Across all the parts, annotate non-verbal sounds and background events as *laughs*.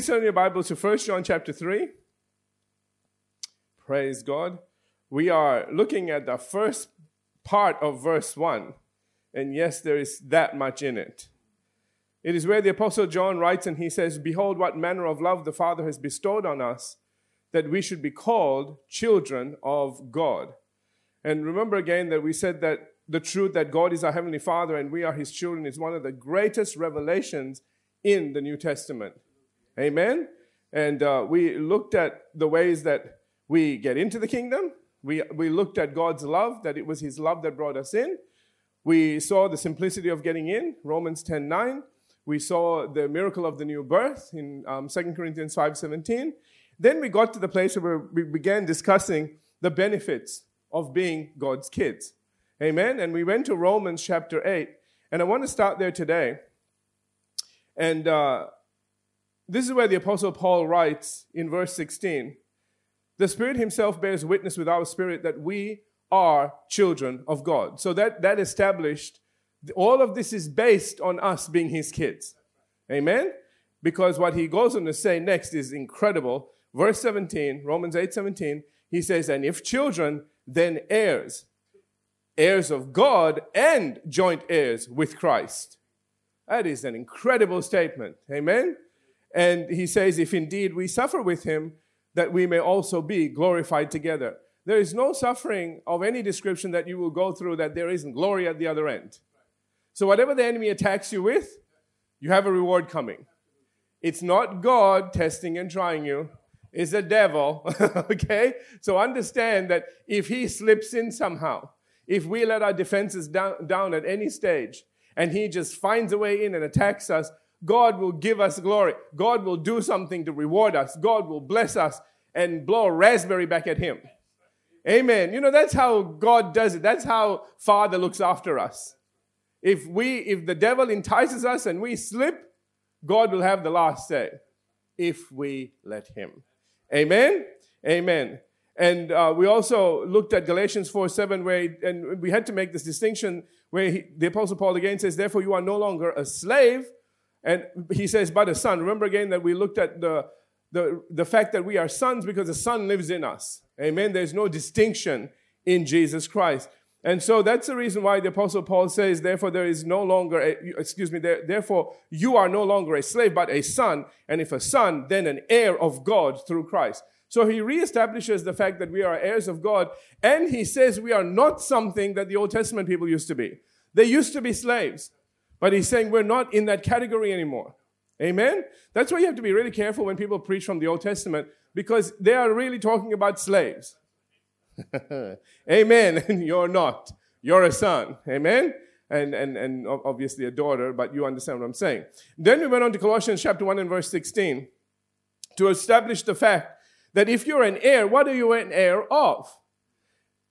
Please turn your Bible to 1 John chapter 3. Praise God. We are looking at the first part of verse 1. And yes, there is that much in it. It is where the Apostle John writes and he says, Behold, what manner of love the Father has bestowed on us, that we should be called children of God. And remember again that we said that the truth that God is our Heavenly Father and we are His children is one of the greatest revelations in the New Testament. Amen? And uh, we looked at the ways that we get into the kingdom. We, we looked at God's love, that it was His love that brought us in. We saw the simplicity of getting in, Romans 10 9. We saw the miracle of the new birth in um, 2 Corinthians 5 17. Then we got to the place where we began discussing the benefits of being God's kids. Amen. And we went to Romans chapter 8. And I want to start there today. And uh, this is where the Apostle Paul writes in verse 16 The Spirit Himself bears witness with our spirit that we are children of God. So that, that established all of this is based on us being His kids. Amen? Because what he goes on to say next is incredible. Verse 17, Romans 8 17, he says, And if children, then heirs, heirs of God and joint heirs with Christ. That is an incredible statement. Amen? And he says, If indeed we suffer with him, that we may also be glorified together. There is no suffering of any description that you will go through that there isn't glory at the other end. So, whatever the enemy attacks you with, you have a reward coming. It's not God testing and trying you, it's the devil. *laughs* okay? So, understand that if he slips in somehow, if we let our defenses down, down at any stage, and he just finds a way in and attacks us, God will give us glory. God will do something to reward us. God will bless us and blow a raspberry back at him. Amen. You know, that's how God does it. That's how Father looks after us. If we, if the devil entices us and we slip, God will have the last say if we let him. Amen. Amen. And uh, we also looked at Galatians 4 7, where, he, and we had to make this distinction where he, the Apostle Paul again says, Therefore, you are no longer a slave, and he says, by the son. Remember again that we looked at the, the, the fact that we are sons because the son lives in us. Amen. There's no distinction in Jesus Christ. And so that's the reason why the apostle Paul says, therefore there is no longer, a, excuse me, there, therefore you are no longer a slave, but a son. And if a son, then an heir of God through Christ. So he reestablishes the fact that we are heirs of God. And he says we are not something that the Old Testament people used to be. They used to be slaves. But he's saying we're not in that category anymore. Amen? That's why you have to be really careful when people preach from the Old Testament because they are really talking about slaves. *laughs* Amen. *laughs* You're not. You're a son. Amen? And, and, and obviously a daughter, but you understand what I'm saying. Then we went on to Colossians chapter 1 and verse 16 to establish the fact that if you're an heir, what are you an heir of?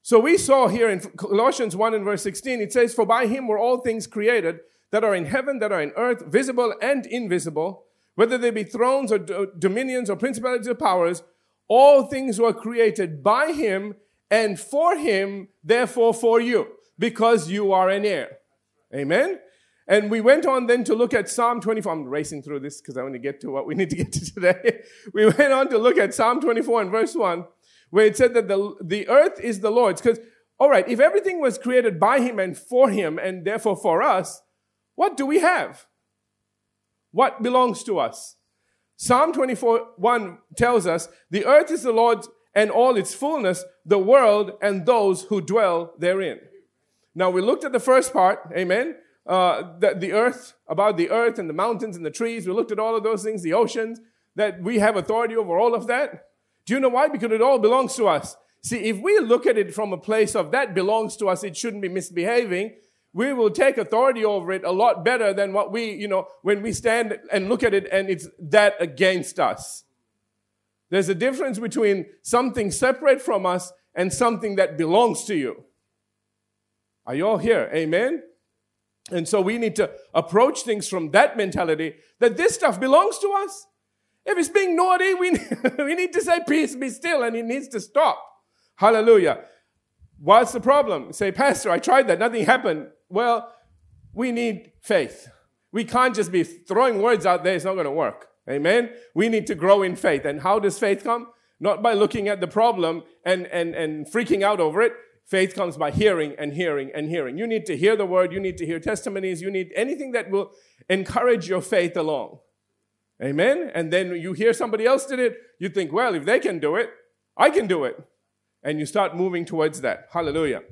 So we saw here in Colossians 1 and verse 16, it says, For by him were all things created that are in heaven, that are in earth, visible and invisible, whether they be thrones or uh, dominions or principalities or powers, all things were created by him and for him, therefore for you, because you are an heir. Amen? And we went on then to look at Psalm 24. I'm racing through this because I want to get to what we *laughs* need to get to today. *laughs* we went on to look at Psalm 24 and verse 1, where it said that the, the earth is the Lord's. Because, all right, if everything was created by him and for him and therefore for us, what do we have? What belongs to us? Psalm 24 1 tells us, The earth is the Lord's and all its fullness, the world and those who dwell therein. Now we looked at the first part, amen. Uh, the, the earth, about the earth and the mountains and the trees. We looked at all of those things, the oceans, that we have authority over all of that. Do you know why? Because it all belongs to us. See, if we look at it from a place of that belongs to us, it shouldn't be misbehaving we will take authority over it a lot better than what we, you know, when we stand and look at it and it's that against us. There's a difference between something separate from us and something that belongs to you. Are you all here? Amen? And so we need to approach things from that mentality that this stuff belongs to us. If it's being naughty, we, *laughs* we need to say, Peace, be still, and it needs to stop. Hallelujah. What's the problem? Say, Pastor, I tried that, nothing happened. Well, we need faith. We can't just be throwing words out there, it's not going to work. Amen. We need to grow in faith. And how does faith come? Not by looking at the problem and, and, and freaking out over it. Faith comes by hearing and hearing and hearing. You need to hear the word. You need to hear testimonies. You need anything that will encourage your faith along. Amen. And then you hear somebody else did it. You think, well, if they can do it, I can do it. And you start moving towards that. Hallelujah.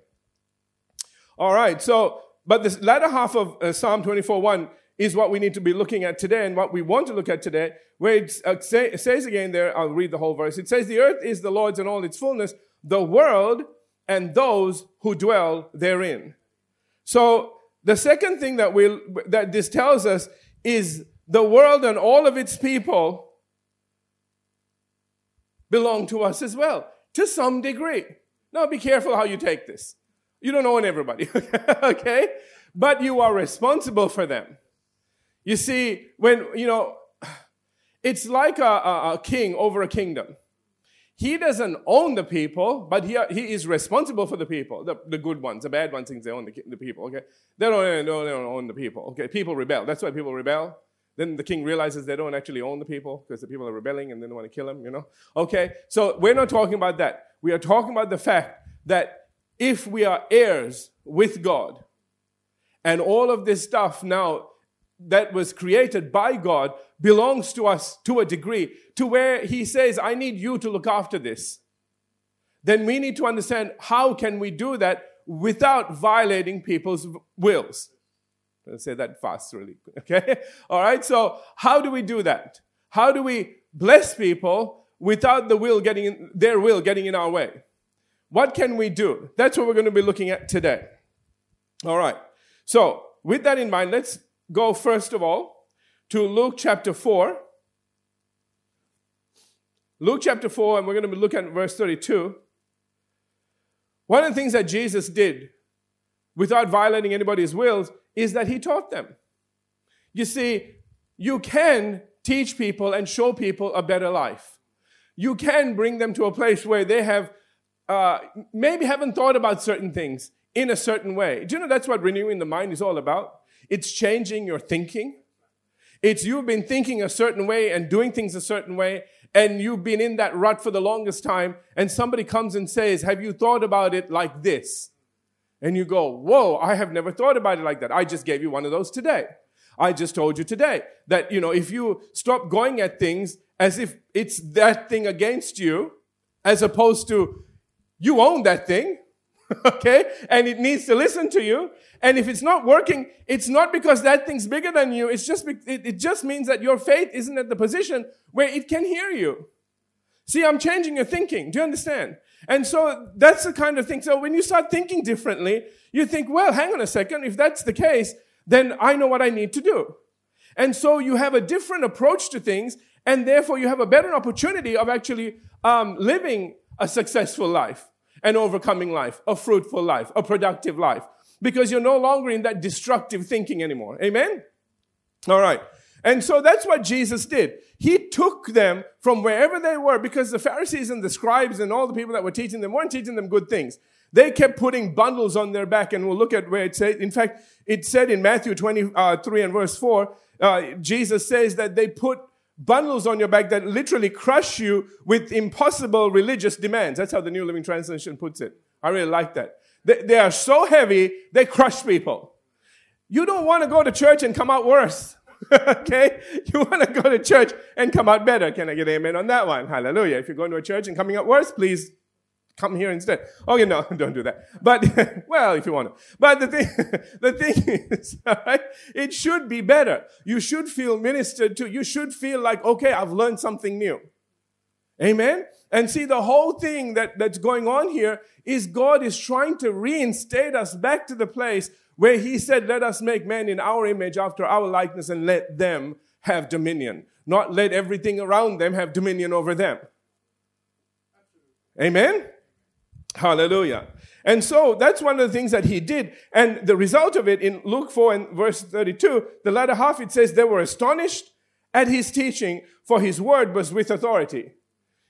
All right. So, but this latter half of uh, Psalm 24 1 is what we need to be looking at today and what we want to look at today, where it, uh, say, it says again there, I'll read the whole verse. It says, The earth is the Lord's and all its fullness, the world and those who dwell therein. So the second thing that we that this tells us is the world and all of its people belong to us as well, to some degree. Now be careful how you take this. You don't own everybody, *laughs* okay? But you are responsible for them. You see, when, you know, it's like a, a, a king over a kingdom. He doesn't own the people, but he, he is responsible for the people, the, the good ones. The bad ones think they own the, the people, okay? They don't, they, don't, they don't own the people, okay? People rebel. That's why people rebel. Then the king realizes they don't actually own the people because the people are rebelling and they want to kill them, you know? Okay, so we're not talking about that. We are talking about the fact that if we are heirs with God, and all of this stuff now that was created by God belongs to us to a degree, to where He says, I need you to look after this. Then we need to understand how can we do that without violating people's wills. Let's say that fast, really. *laughs* Okay? All right, so how do we do that? How do we bless people without the will getting in, their will getting in our way? What can we do? That's what we're going to be looking at today. All right. So, with that in mind, let's go first of all to Luke chapter 4. Luke chapter 4, and we're going to be looking at verse 32. One of the things that Jesus did without violating anybody's wills is that he taught them. You see, you can teach people and show people a better life. You can bring them to a place where they have uh, maybe haven't thought about certain things in a certain way. Do you know that's what renewing the mind is all about? It's changing your thinking. It's you've been thinking a certain way and doing things a certain way, and you've been in that rut for the longest time, and somebody comes and says, Have you thought about it like this? And you go, Whoa, I have never thought about it like that. I just gave you one of those today. I just told you today that, you know, if you stop going at things as if it's that thing against you, as opposed to you own that thing, *laughs* okay? And it needs to listen to you. And if it's not working, it's not because that thing's bigger than you. It's just, it, it just means that your faith isn't at the position where it can hear you. See, I'm changing your thinking. Do you understand? And so that's the kind of thing. So when you start thinking differently, you think, well, hang on a second. If that's the case, then I know what I need to do. And so you have a different approach to things, and therefore you have a better opportunity of actually um, living a successful life, an overcoming life, a fruitful life, a productive life because you're no longer in that destructive thinking anymore. Amen? All right. And so that's what Jesus did. He took them from wherever they were because the Pharisees and the scribes and all the people that were teaching them weren't teaching them good things. They kept putting bundles on their back, and we'll look at where it says. In fact, it said in Matthew 23 uh, and verse 4, uh, Jesus says that they put bundles on your back that literally crush you with impossible religious demands. That's how the New Living Translation puts it. I really like that. They, they are so heavy, they crush people. You don't want to go to church and come out worse. *laughs* okay? You want to go to church and come out better. Can I get amen on that one? Hallelujah. If you're going to a church and coming out worse, please come here instead. Oh, okay, no, *laughs* don't do that. But, *laughs* well, if you want to. But the thing, *laughs* the thing is, right, it should be better. You should feel ministered to. You should feel like, okay, I've learned something new. Amen? And see, the whole thing that, that's going on here is God is trying to reinstate us back to the place where He said, Let us make man in our image after our likeness and let them have dominion. Not let everything around them have dominion over them. Amen? Hallelujah. And so that's one of the things that he did. And the result of it in Luke 4 and verse 32, the latter half, it says, they were astonished at his teaching, for his word was with authority.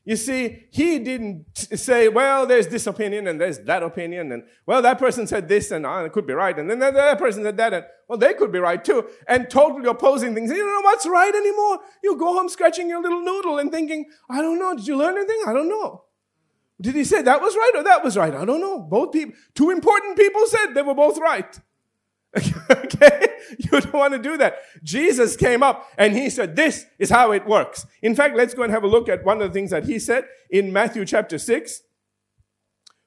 You see, he didn't say, well, there's this opinion and there's that opinion, and well, that person said this and uh, it could be right, and then that person said that, and well, they could be right too, and totally opposing things. You don't know what's right anymore. You go home scratching your little noodle and thinking, I don't know, did you learn anything? I don't know. Did he say that was right or that was right? I don't know. Both people, two important people said they were both right. *laughs* okay? You don't want to do that. Jesus came up and he said, this is how it works. In fact, let's go and have a look at one of the things that he said in Matthew chapter 6,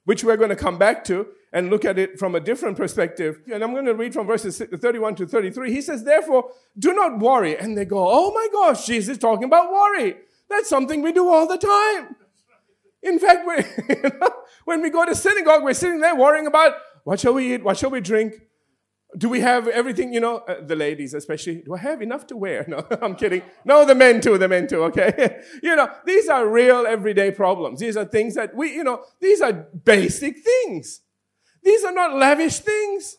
which we're going to come back to and look at it from a different perspective. And I'm going to read from verses 31 to 33. He says, therefore, do not worry. And they go, oh my gosh, Jesus talking about worry. That's something we do all the time. In fact, *laughs* when we go to synagogue, we're sitting there worrying about what shall we eat? What shall we drink? Do we have everything, you know, uh, the ladies especially? Do I have enough to wear? *laughs* No, *laughs* I'm kidding. No, the men too, the men too, okay? you know, these are real everyday problems. These are things that we, you know, these are basic things. These are not lavish things.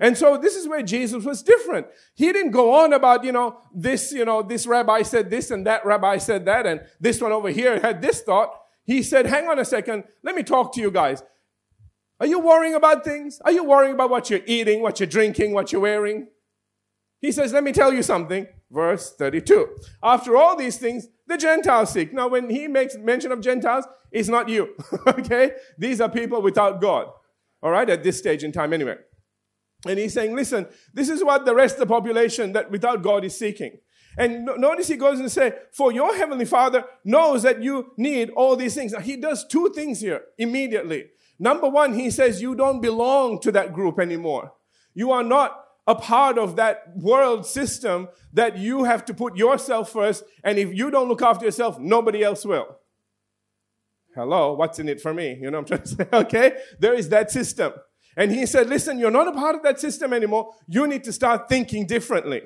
And so this is where Jesus was different. He didn't go on about, you know, this, you know, this rabbi said this and that rabbi said that and this one over here had this thought. He said, hang on a second. Let me talk to you guys. Are you worrying about things? Are you worrying about what you're eating, what you're drinking, what you're wearing? He says, Let me tell you something. Verse 32. After all these things, the Gentiles seek. Now, when he makes mention of Gentiles, it's not you. *laughs* okay? These are people without God. All right? At this stage in time, anyway. And he's saying, Listen, this is what the rest of the population that without God is seeking. And notice he goes and say, for your heavenly father knows that you need all these things. Now, he does two things here immediately. Number one, he says you don't belong to that group anymore. You are not a part of that world system that you have to put yourself first. And if you don't look after yourself, nobody else will. Hello, what's in it for me? You know what I'm trying to *laughs* say? Okay. There is that system. And he said, listen, you're not a part of that system anymore. You need to start thinking differently.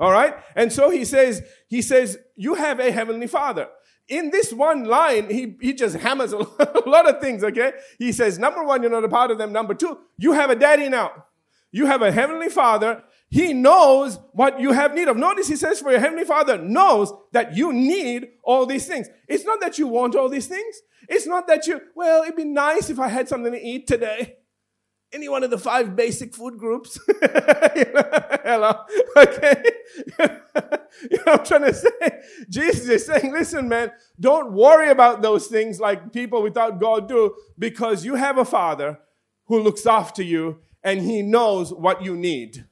All right. And so he says, he says, you have a heavenly father in this one line, he, he just hammers a *laughs* lot of things, okay? He says, number one, you're not a part of them. Number two, you have a daddy now. You have a heavenly father. He knows what you have need of. Notice he says, for your heavenly father knows that you need all these things. It's not that you want all these things. It's not that you, well, it'd be nice if I had something to eat today any one of the five basic food groups. *laughs* Hello. Okay. *laughs* you know I'm trying to say? Jesus is saying, listen, man, don't worry about those things like people without God do because you have a father who looks after you and he knows what you need.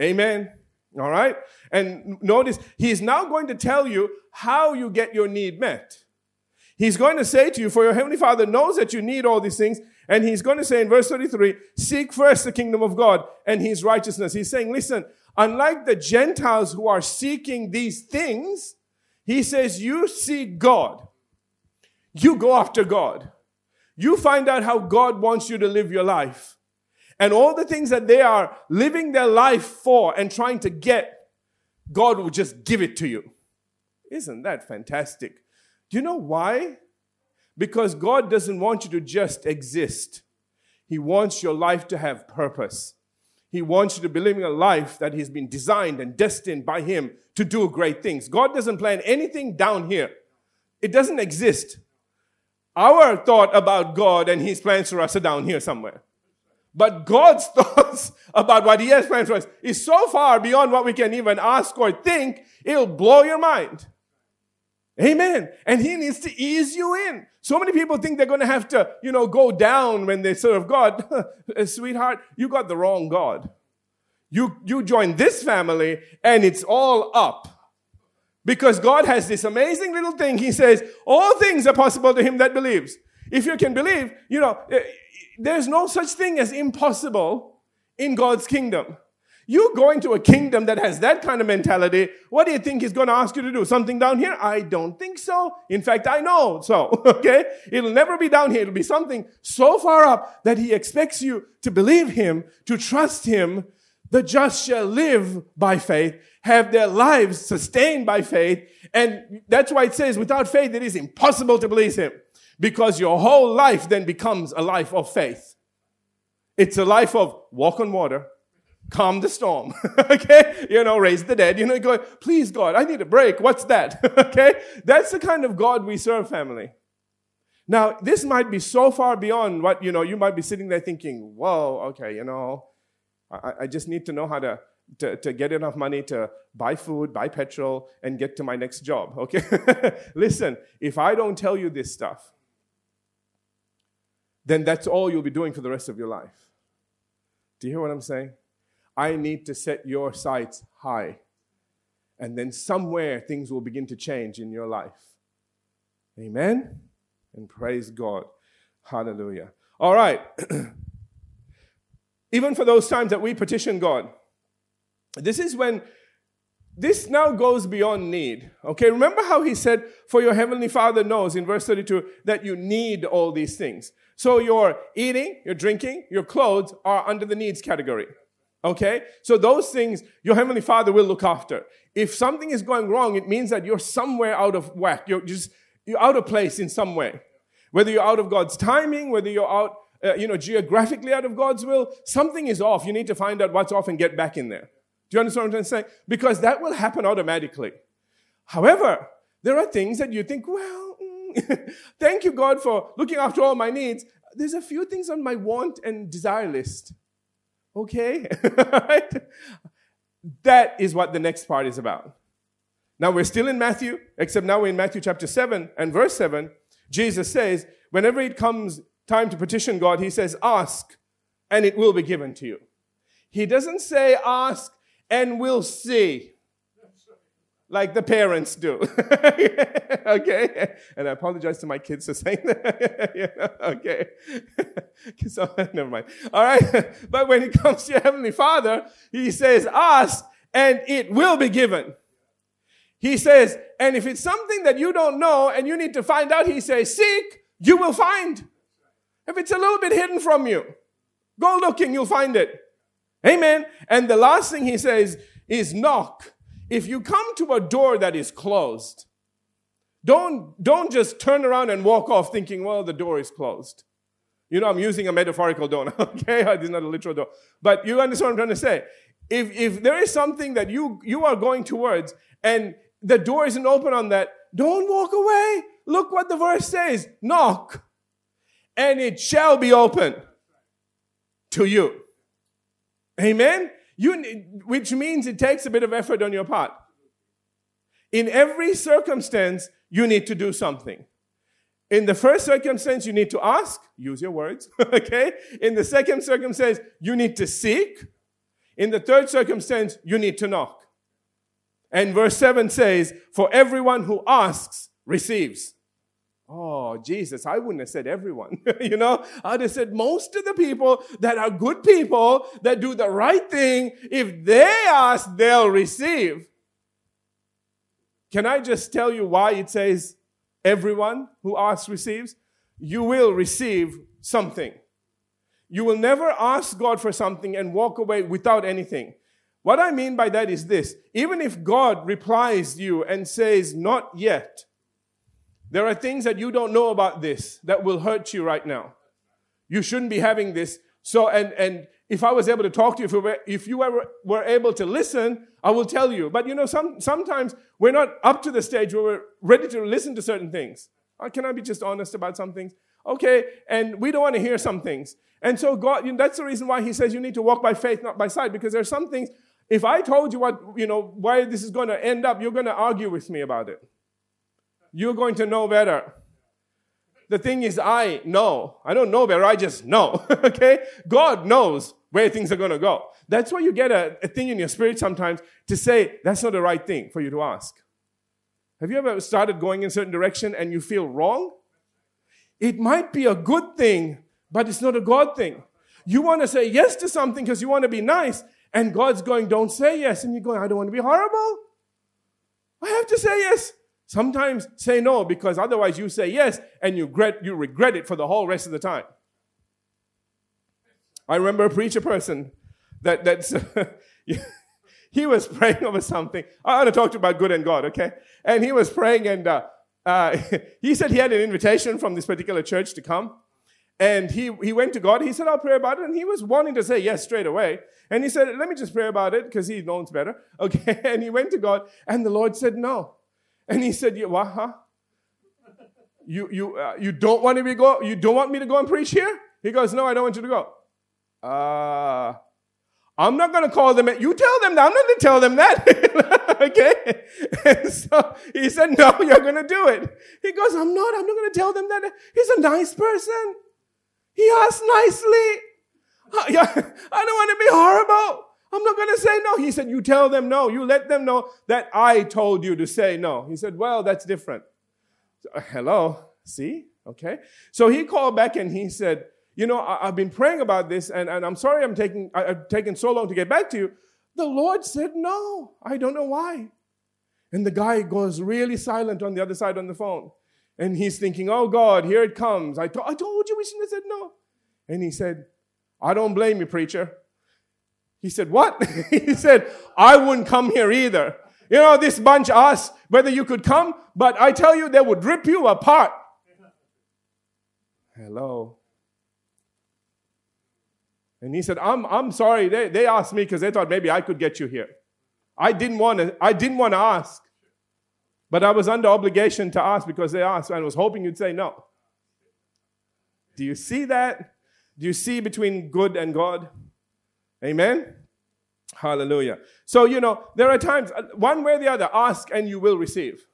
Amen. All right. And notice he's now going to tell you how you get your need met. He's going to say to you, for your heavenly father knows that you need all these things and he's going to say in verse 33, seek first the kingdom of God and his righteousness. He's saying, listen, unlike the Gentiles who are seeking these things, he says, you seek God. You go after God. You find out how God wants you to live your life. And all the things that they are living their life for and trying to get, God will just give it to you. Isn't that fantastic? Do you know why? Because God doesn't want you to just exist. He wants your life to have purpose. He wants you to be living a life that He's been designed and destined by Him to do great things. God doesn't plan anything down here. It doesn't exist. Our thought about God and His plans for us are down here somewhere. But God's *laughs* thoughts about what He has planned for us is so far beyond what we can even ask or think, it'll blow your mind. Amen. And He needs to ease you in. So many people think they're going to have to, you know, go down when they serve God. *laughs* Sweetheart, you got the wrong God. You, you join this family and it's all up. Because God has this amazing little thing. He says, all things are possible to him that believes. If you can believe, you know, eh, there's no such thing as impossible in God's kingdom. You going to a kingdom that has that kind of mentality, what do you think he's going to ask you to do? Something down here? I don't think so. In fact, I know *laughs* so. Okay? It'll never be down here. It'll be something so far up that he expects you to believe him, to trust him. The just shall live by faith, have their lives sustained by faith. And that's why it says without faith, it is impossible to please him because your whole life then becomes a life of faith. It's a life of walk on water calm the storm. *laughs* okay? You know, raise the dead. You know, go, please God, I need a break. What's that? *laughs* okay? That's the kind of God we serve, family. Now, this might be so far beyond what, you know, you might be sitting there thinking, whoa, okay, you know, I, I just need to know how to, to, to get enough money to buy food, buy petrol, and get to my next job, *laughs* okay? Listen, if I don't tell you this stuff, then that's all you'll be doing for the rest of your life. Do you hear what I'm saying? I need to set your sights high. And then somewhere things will begin to change in your life. Amen? And praise God. Hallelujah. All right. *clears throat* Even for those times that we petition God, this is when this now goes beyond need. Okay, remember how he said, For your heavenly Father knows in verse 32 that you need all these things. So your eating, your drinking, your clothes are under the needs category. Okay? So those things your heavenly Father will look after. If something is going wrong, it means that you're somewhere out of whack. You're just you're out of place in some way. Whether you're out of God's timing, whether you're out, uh, you know, geographically out of God's will, something is off. You need to find out what's off and get back in there. Do you understand what I'm saying? Because that will happen automatically. However, there are things that you think, well, *laughs* thank you, God, for looking after all my needs. There's a few things on my want and desire list. Okay? *laughs* right? That is what the next part is about. Now we're still in Matthew, except now we're in Matthew chapter 7 and verse 7. Jesus says, whenever it comes time to petition God, he says, Ask and it will be given to you. He doesn't say, Ask and we'll see like the parents do. *laughs* okay? And I apologize to my kids for saying that. *laughs* okay. *laughs* so, never mind. All right? But when it comes to your Heavenly Father, He says, ask and it will be given. He says, and if it's something that you don't know and you need to find out, He says, seek, you will find. If it's a little bit hidden from you, go looking, you'll find it. Amen. And the last thing He says is knock if you come to a door that is closed, don't, don't just turn around and walk off thinking, well, the door is closed. You know, I'm using a metaphorical door, *laughs* okay? It's not a literal door. But you understand what I'm trying to say. If, if there is something that you, you are going towards and the door isn't open on that, don't walk away. Look what the verse says knock, and it shall be open to you. Amen? You, which means it takes a bit of effort on your part. In every circumstance, you need to do something. In the first circumstance, you need to ask, use your words, *laughs* okay? In the second circumstance, you need to seek. In the third circumstance, you need to knock. And verse 7 says, For everyone who asks receives. Oh, Jesus, I wouldn't have said everyone. *laughs* you know, I'd have said most of the people that are good people that do the right thing, if they ask, they'll receive. Can I just tell you why it says everyone who asks receives? You will receive something. You will never ask God for something and walk away without anything. What I mean by that is this even if God replies you and says, Not yet, there are things that you don't know about this that will hurt you right now. You shouldn't be having this. So, and, and if I was able to talk to you, if you were, if you ever were able to listen, I will tell you. But you know, some, sometimes we're not up to the stage where we're ready to listen to certain things. Uh, can I be just honest about some things? Okay, and we don't want to hear some things. And so God, you know, that's the reason why he says you need to walk by faith, not by sight, because there's some things, if I told you what, you know, why this is going to end up, you're going to argue with me about it. You're going to know better. The thing is, I know. I don't know better, I just know. *laughs* okay? God knows where things are going to go. That's why you get a, a thing in your spirit sometimes to say, that's not the right thing for you to ask. Have you ever started going in a certain direction and you feel wrong? It might be a good thing, but it's not a God thing. You want to say yes to something because you want to be nice, and God's going, don't say yes. And you're going, I don't want to be horrible. I have to say yes. Sometimes say no because otherwise you say yes and you regret, you regret it for the whole rest of the time. I remember a preacher person that that's *laughs* he was praying over something. I want to talk to you about good and God, okay? And he was praying and uh, uh, *laughs* he said he had an invitation from this particular church to come. And he, he went to God. He said, I'll pray about it. And he was wanting to say yes straight away. And he said, Let me just pray about it because he knows better. *laughs* Okay. And he went to God. And the Lord said, No. And he said, yeah, What, huh? You, you, uh, you don't want me to go, you don't want me to go and preach here? He goes, No, I don't want you to go. Uh, I'm not going to call them. You tell them that. I'm not going to tell them that. *laughs* okay? And so he said, No, you're going to do it. He goes, I'm not. I'm not going to tell them that. He's a nice person. He asked nicely. *laughs* I don't want to be horrible. I'm not going to say no. He said, You tell them no. You let them know that I told you to say no. He said, Well, that's different. So, uh, hello? See? Okay. So he called back and he said, You know, I, have been praying about this and, and I'm sorry I'm taking, I, I've taken so long to get back to you. The Lord said no. I don't know why. And the guy goes really silent on the other side on the phone. And he's thinking, oh God, here it comes. I, to- I told you we shouldn't have said no. And he said, I don't blame you, preacher. He said, What? *laughs* he said, I wouldn't come here either. You know, this bunch asked whether you could come, but I tell you, they would rip you apart. Hello. And he said, I'm, I'm sorry. They, they asked me because they thought maybe I could get you here. I didn't want to, I didn't want to ask. But I was under obligation to ask because they asked, and I was hoping you'd say no. Do you see that? Do you see between good and God? Amen? Hallelujah. So, you know, there are times, uh, one way or the other, ask and you will receive.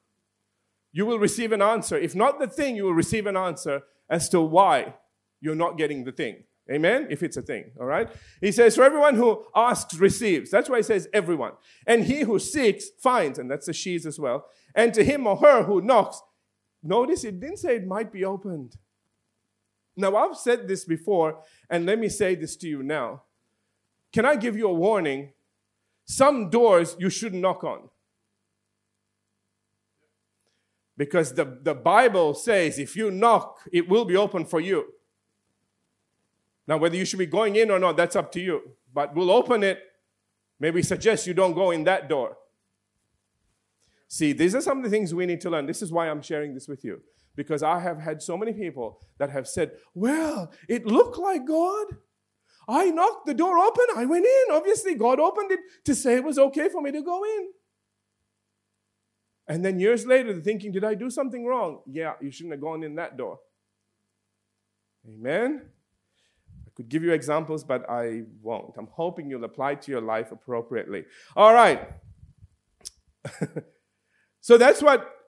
You will receive an answer. If not the thing, you will receive an answer as to why you're not getting the thing. Amen? If it's a thing, all right? He says, For everyone who asks receives. That's why he says everyone. And he who seeks finds, and that's the she's as well. And to him or her who knocks, notice it didn't say it might be opened. Now, I've said this before, and let me say this to you now. Can I give you a warning? Some doors you shouldn't knock on. Because the, the Bible says if you knock, it will be open for you. Now, whether you should be going in or not, that's up to you. But we'll open it. Maybe suggest you don't go in that door. See, these are some of the things we need to learn. This is why I'm sharing this with you. Because I have had so many people that have said, Well, it looked like God. I knocked the door open. I went in. Obviously, God opened it to say it was okay for me to go in. And then years later, thinking, Did I do something wrong? Yeah, you shouldn't have gone in that door. Amen I could give you examples, but I won't. I'm hoping you'll apply to your life appropriately. All right. *laughs* so that's what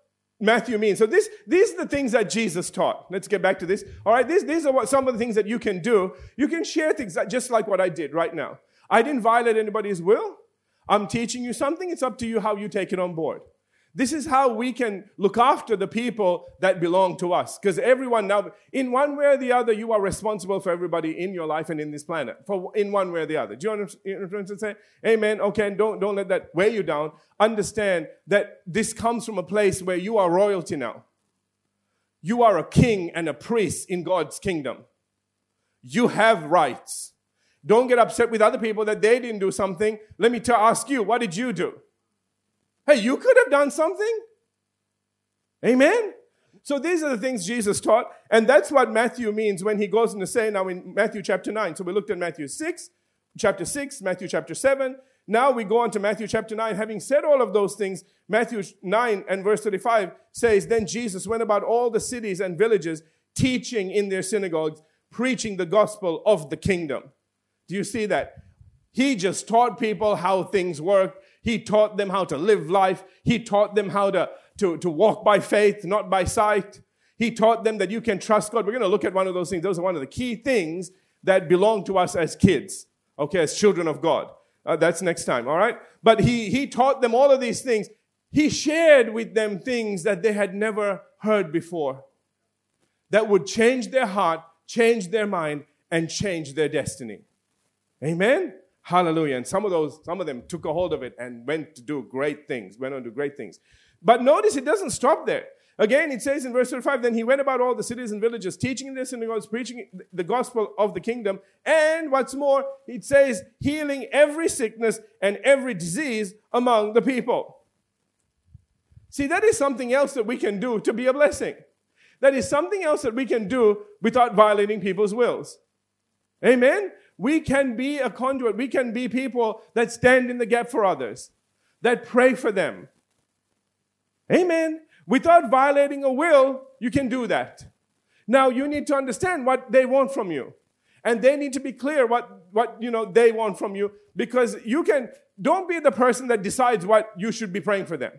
Matthew means. So this, these are the things that Jesus taught. Let's get back to this. All right, these, these are what, some of the things that you can do. You can share things just like what I did right now. I didn't violate anybody's will. I'm teaching you something. It's up to you how you take it on board. This is how we can look after the people that belong to us. Because everyone now, in one way or the other, you are responsible for everybody in your life and in this planet. For in one way or the other. Do you understand what I'm saying? Amen. Okay, and don't, don't let that weigh you down. Understand that this comes from a place where you are royalty now. You are a king and a priest in God's kingdom. You have rights. Don't get upset with other people that they didn't do something. Let me to ask you, what did you do? Hey, you could have done something. Amen. So these are the things Jesus taught, and that's what Matthew means when he goes on to say now in Matthew chapter 9. So we looked at Matthew 6, chapter 6, Matthew chapter 7. Now we go on to Matthew chapter 9. Having said all of those things, Matthew 9 and verse 35 says, Then Jesus went about all the cities and villages, teaching in their synagogues, preaching the gospel of the kingdom. Do you see that? He just taught people how things work. He taught them how to live life. He taught them how to, to, to walk by faith, not by sight. He taught them that you can trust God. We're going to look at one of those things. Those are one of the key things that belong to us as kids, okay, as children of God. Uh, that's next time, all right? But he, he taught them all of these things. He shared with them things that they had never heard before that would change their heart, change their mind, and change their destiny. Amen? Hallelujah. And some of those, some of them took a hold of it and went to do great things, went on to great things. But notice it doesn't stop there. Again, it says in verse 35, then he went about all the cities and villages, teaching in their synagogues, preaching the gospel of the kingdom. And what's more, it says, healing every sickness and every disease among the people. See, that is something else that we can do to be a blessing. that is something else that we can do without violating people's wills. Amen? We can be a conduit. We can be people that stand in the gap for others, that pray for them. Amen. Without violating a will, you can do that. Now you need to understand what they want from you. And they need to be clear what, what you know they want from you because you can don't be the person that decides what you should be praying for them.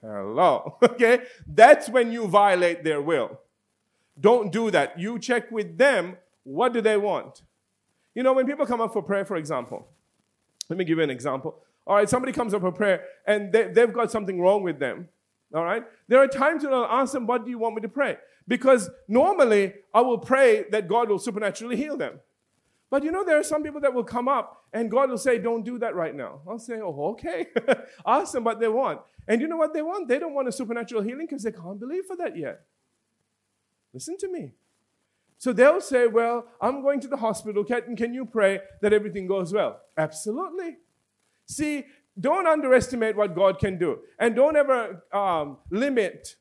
Hello. *laughs* Okay? That's when you violate their will. Don't do that. You check with them what do they want? You know, when people come up for prayer, for example, let me give you an example. All right, somebody comes up for prayer and they, they've got something wrong with them. All right? There are times when I'll ask them, What do you want me to pray? Because normally I will pray that God will supernaturally heal them. But you know, there are some people that will come up and God will say, Don't do that right now. I'll say, Oh, okay. *laughs* Ask them what they want. And you know what they want? They don't want a supernatural healing because they can't believe for that yet. Listen to me. So they'll say, Well, I'm going to the hospital. Can, can you pray that everything goes well? Absolutely. See, don't underestimate what God can do. And don't ever um, limit,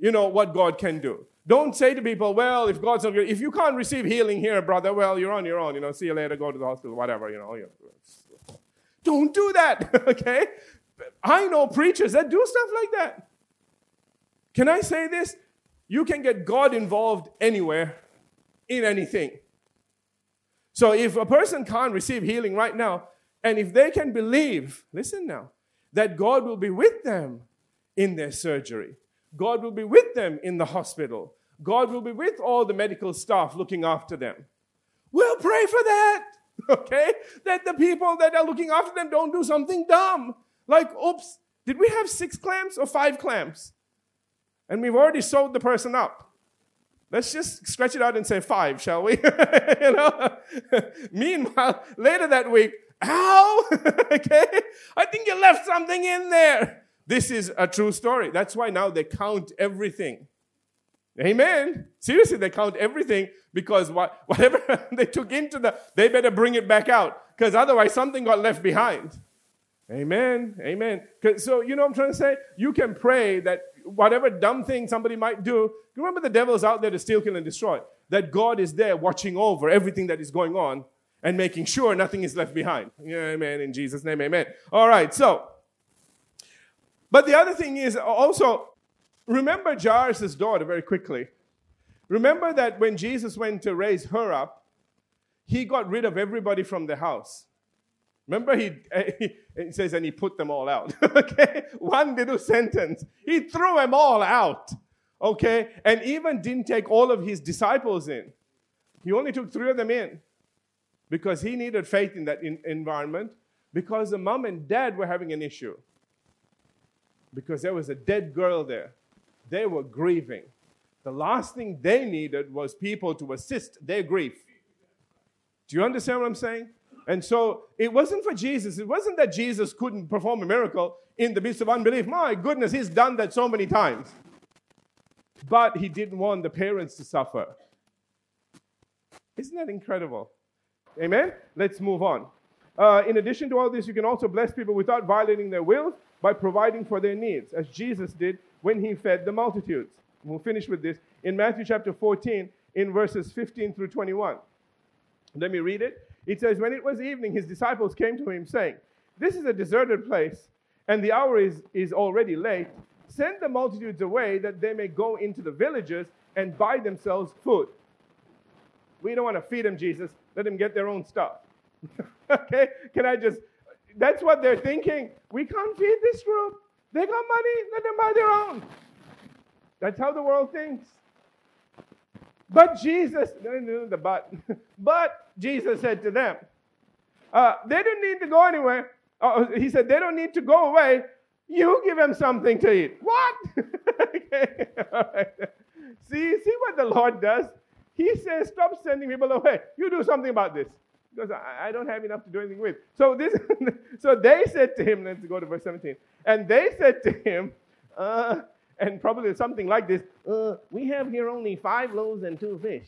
you know, what God can do. Don't say to people, well, if God's not good, if you can't receive healing here, brother, well, you're on your own. You know, see you later, go to the hospital, whatever, you know. Don't do that, *laughs* okay? I know preachers that do stuff like that. Can I say this? You can get God involved anywhere, in anything. So if a person can't receive healing right now, and if they can believe, listen now, that God will be with them in their surgery, God will be with them in the hospital. God will be with all the medical staff looking after them. We'll pray for that, *laughs* okay? That the people that are looking after them don't do something dumb. Like, oops, did we have six clamps or five clamps? And we've already sewed the person up. Let's just stretch it out and say five, shall we? *laughs* you know? *laughs* Meanwhile, later that week, ow, *laughs* okay? I think you left something in there. This is a true story. That's why now they count everything. Amen. Seriously, they count everything because what, whatever they took into the, they better bring it back out because otherwise something got left behind. Amen. Amen. So, you know what I'm trying to say? You can pray that whatever dumb thing somebody might do, remember the devil's out there to steal, kill, and destroy. That God is there watching over everything that is going on and making sure nothing is left behind. Amen. In Jesus' name, amen. All right, so but the other thing is also, remember Jairus' daughter very quickly. Remember that when Jesus went to raise her up, he got rid of everybody from the house. Remember, he, he, says, and he put them all out. *laughs* okay? One little sentence. He threw them all out. Okay? And even didn't take all of his disciples in. He only took three of them in because he needed faith in that in- environment because the mom and dad were having an issue because there was a dead girl there. They were grieving. The last thing they needed was people to assist their grief. Do you understand what I'm saying? And so it wasn't for Jesus. It wasn't that Jesus couldn't perform a miracle in the midst of unbelief. My goodness, he's done that so many times. But he didn't want the parents to suffer. Isn't that incredible? Amen? Let's move on. Uh, in addition to all this, you can also bless people without violating their will by providing for their needs, as Jesus did when he fed the multitudes. We'll finish with this in Matthew chapter 14, in verses 15 through 21. Let me read it. It says, When it was evening, his disciples came to him, saying, This is a deserted place, and the hour is, is already late. Send the multitudes away that they may go into the villages and buy themselves food. We don't want to feed them, Jesus. Let them get their own stuff. *laughs* okay? Can I just that's what they're thinking. We can't feed this group. They got money, let them buy their own. That's how the world thinks. But Jesus, no, no, the but, *laughs* but Jesus said to them, uh, they don't need to go anywhere. Uh, he said, they don't need to go away. You give them something to eat. What? *laughs* okay. See, see what the Lord does? He says, stop sending people away. You do something about this because I, I, don't have enough to do anything with. So this, *laughs* so they said to him. Let's go to verse 17. And they said to him, uh, and probably something like this: uh, We have here only five loaves and two fish.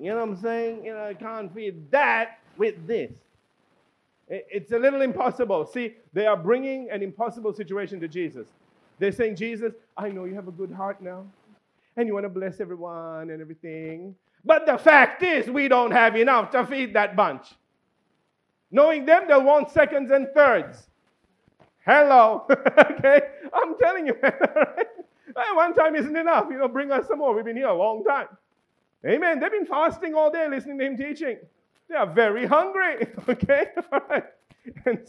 You know what I'm saying? You know, I can't feed that with this. It's a little impossible. See, they are bringing an impossible situation to Jesus. They're saying, Jesus, I know you have a good heart now. and you want to bless everyone and everything. But the fact is, we don't have enough to feed that bunch. Knowing them, they'll want seconds and thirds. Hello. *laughs* okay? I'm telling you, *laughs* right? One time isn't enough. You know, bring us some more. We've been here a long time. Amen. They've been fasting all day listening to him teaching. They are very hungry. *laughs* Okay? *laughs* All right. *laughs*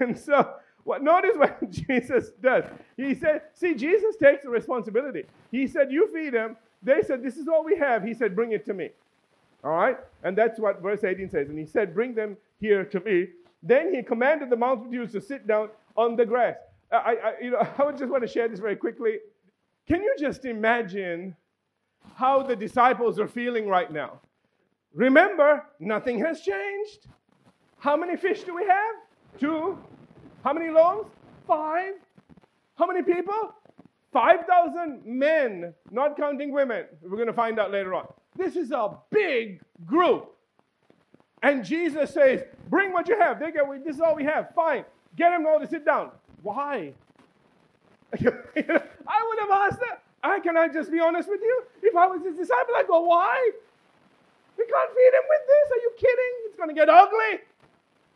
And so, what, notice what Jesus does. He said, see, Jesus takes the responsibility. He said, you feed them. They said, this is all we have. He said, bring it to me. All right? And that's what verse 18 says. And he said, bring them here to me. Then he commanded the multitudes to sit down on the grass. I, I, you know, I would just want to share this very quickly. Can you just imagine how the disciples are feeling right now? Remember, nothing has changed. How many fish do we have? Two. How many loaves? Five. How many people? 5,000 men, not counting women. We're going to find out later on. This is a big group. And Jesus says, Bring what you have. They get, this is all we have. Fine. Get them all to sit down. Why? *laughs* I would have asked that. I can I just be honest with you? If I was his disciple, I'd go, Why? We can't feed him with this. Are you kidding? It's going to get ugly.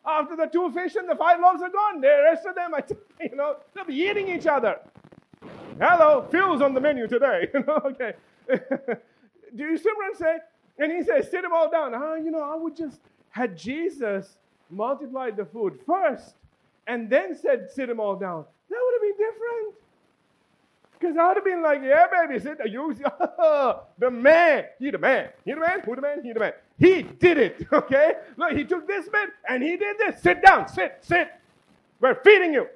After the two fish and the five loaves are gone, the rest of them, I, you know, they'll be eating each other. Hello, Phil's on the menu today. *laughs* You know, okay. *laughs* Do you see what I'm saying? And he says, sit them all down. Ah, you know, I would just, had Jesus multiplied the food first and then said, sit them all down, that would have been different. Because I would have been like, yeah, baby, sit down. You, *laughs* the man. He the man. He the man. Who the man? He the man. He did it. *laughs* Okay? Look, he took this bit and he did this. Sit down. Sit. Sit. We're feeding you.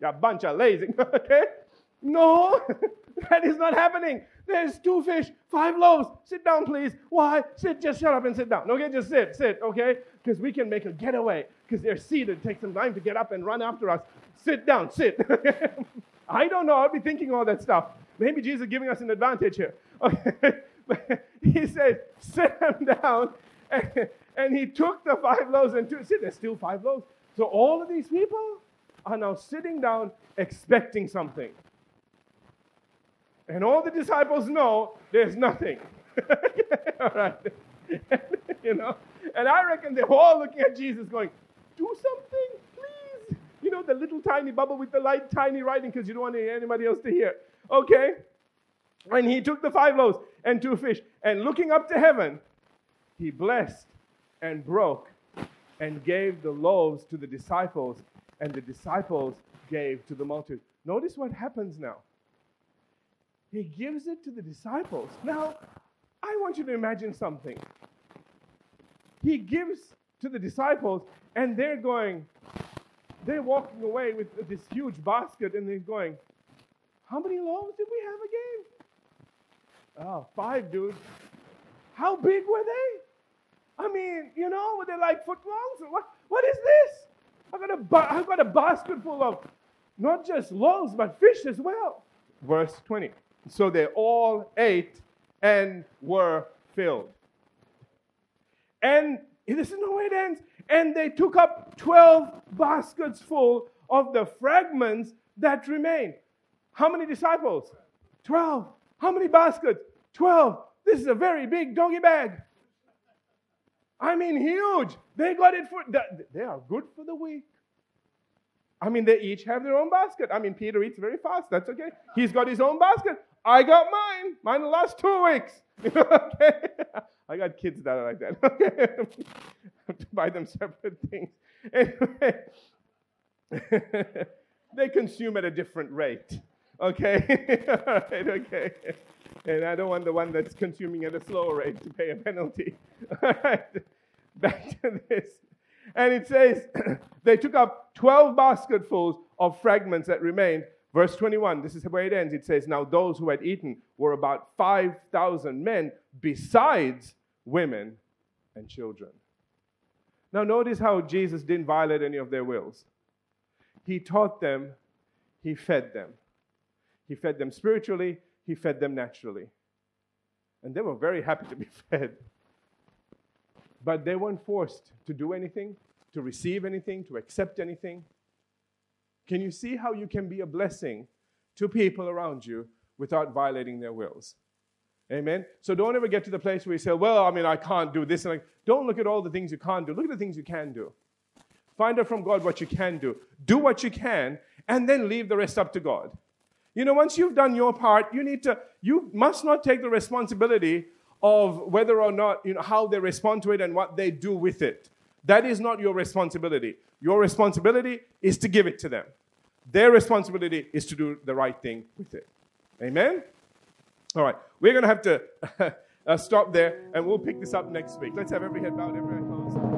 You're a bunch of lazy. *laughs* okay? No, that is not happening. There's two fish, five loaves. Sit down, please. Why? Sit, just shut up and sit down. Okay, just sit, sit, okay? Because we can make a getaway because they're seated. It takes some time to get up and run after us. Sit down, sit. I don't know. I'll be thinking all that stuff. Maybe Jesus is giving us an advantage here. Okay. *laughs* he said, sit them down. *laughs* And, he took the five loaves and two. See, there's still five loaves. So all of these people are now sitting down expecting something. And all the disciples know there's nothing. *laughs* all right. you know, and I reckon they're all looking at Jesus going, do something, the little tiny bubble with the light, tiny writing because you don't want anybody else to hear. Okay? And he took the five loaves and two fish, and looking up to heaven, he blessed and broke and gave the loaves to the disciples, and the disciples gave to the multitude. Notice what happens now. He gives it to the disciples. Now, I want you to imagine something. He gives to the disciples, and they're going, they're walking away with this huge basket, and they're going, How many loaves did we have again? Oh, five, dude. How big were they? I mean, you know, were they like foot long? What, what is this? I've got, a, I've got a basket full of not just loaves, but fish as well. Verse 20. So they all ate and were filled. And this is no way it ends. And they took up 12 baskets full of the fragments that remained. How many disciples? 12. How many baskets? 12. This is a very big doggy bag. I mean, huge. They got it for, they are good for the week. I mean, they each have their own basket. I mean, Peter eats very fast. That's okay. He's got his own basket. I got mine. Mine the last two weeks. *laughs* okay? *laughs* I got kids that are like that. Okay? I have to buy them separate things. *laughs* Anyway, they consume at a different rate. Okay? All right, okay. And I don't want the one that's consuming at a slower rate to pay a penalty. All right. Back to this. And it says, *clears throat* they took up 12 basketfuls of fragments that remained Verse 21, this is where it ends. It says, Now those who had eaten were about 5,000 men, besides women and children. Now, notice how Jesus didn't violate any of their wills. He taught them, He fed them. He fed them spiritually, He fed them naturally. And they were very happy to be *laughs* fed. But they weren't forced to do anything, to receive anything, to accept anything. Can you see how you can be a blessing to people around you without violating their wills. Amen. So don't ever get to the place where you say, well, I mean, I can't do this. And don't look at all the things you can't do. Look at the things you can do. Find out from God what you can do. Do what you can, and then leave the rest up to God. You know, once you've done your part, you need to, you must not take the responsibility of whether or not, you know, how they respond to it and what they do with it. That is not your responsibility. Your responsibility is to give it to them. Their responsibility is to do the right thing with it. Amen? All right, we're going to have to *laughs* uh, stop there and we'll pick this up next week. Let's have every head bowed, every eye closed.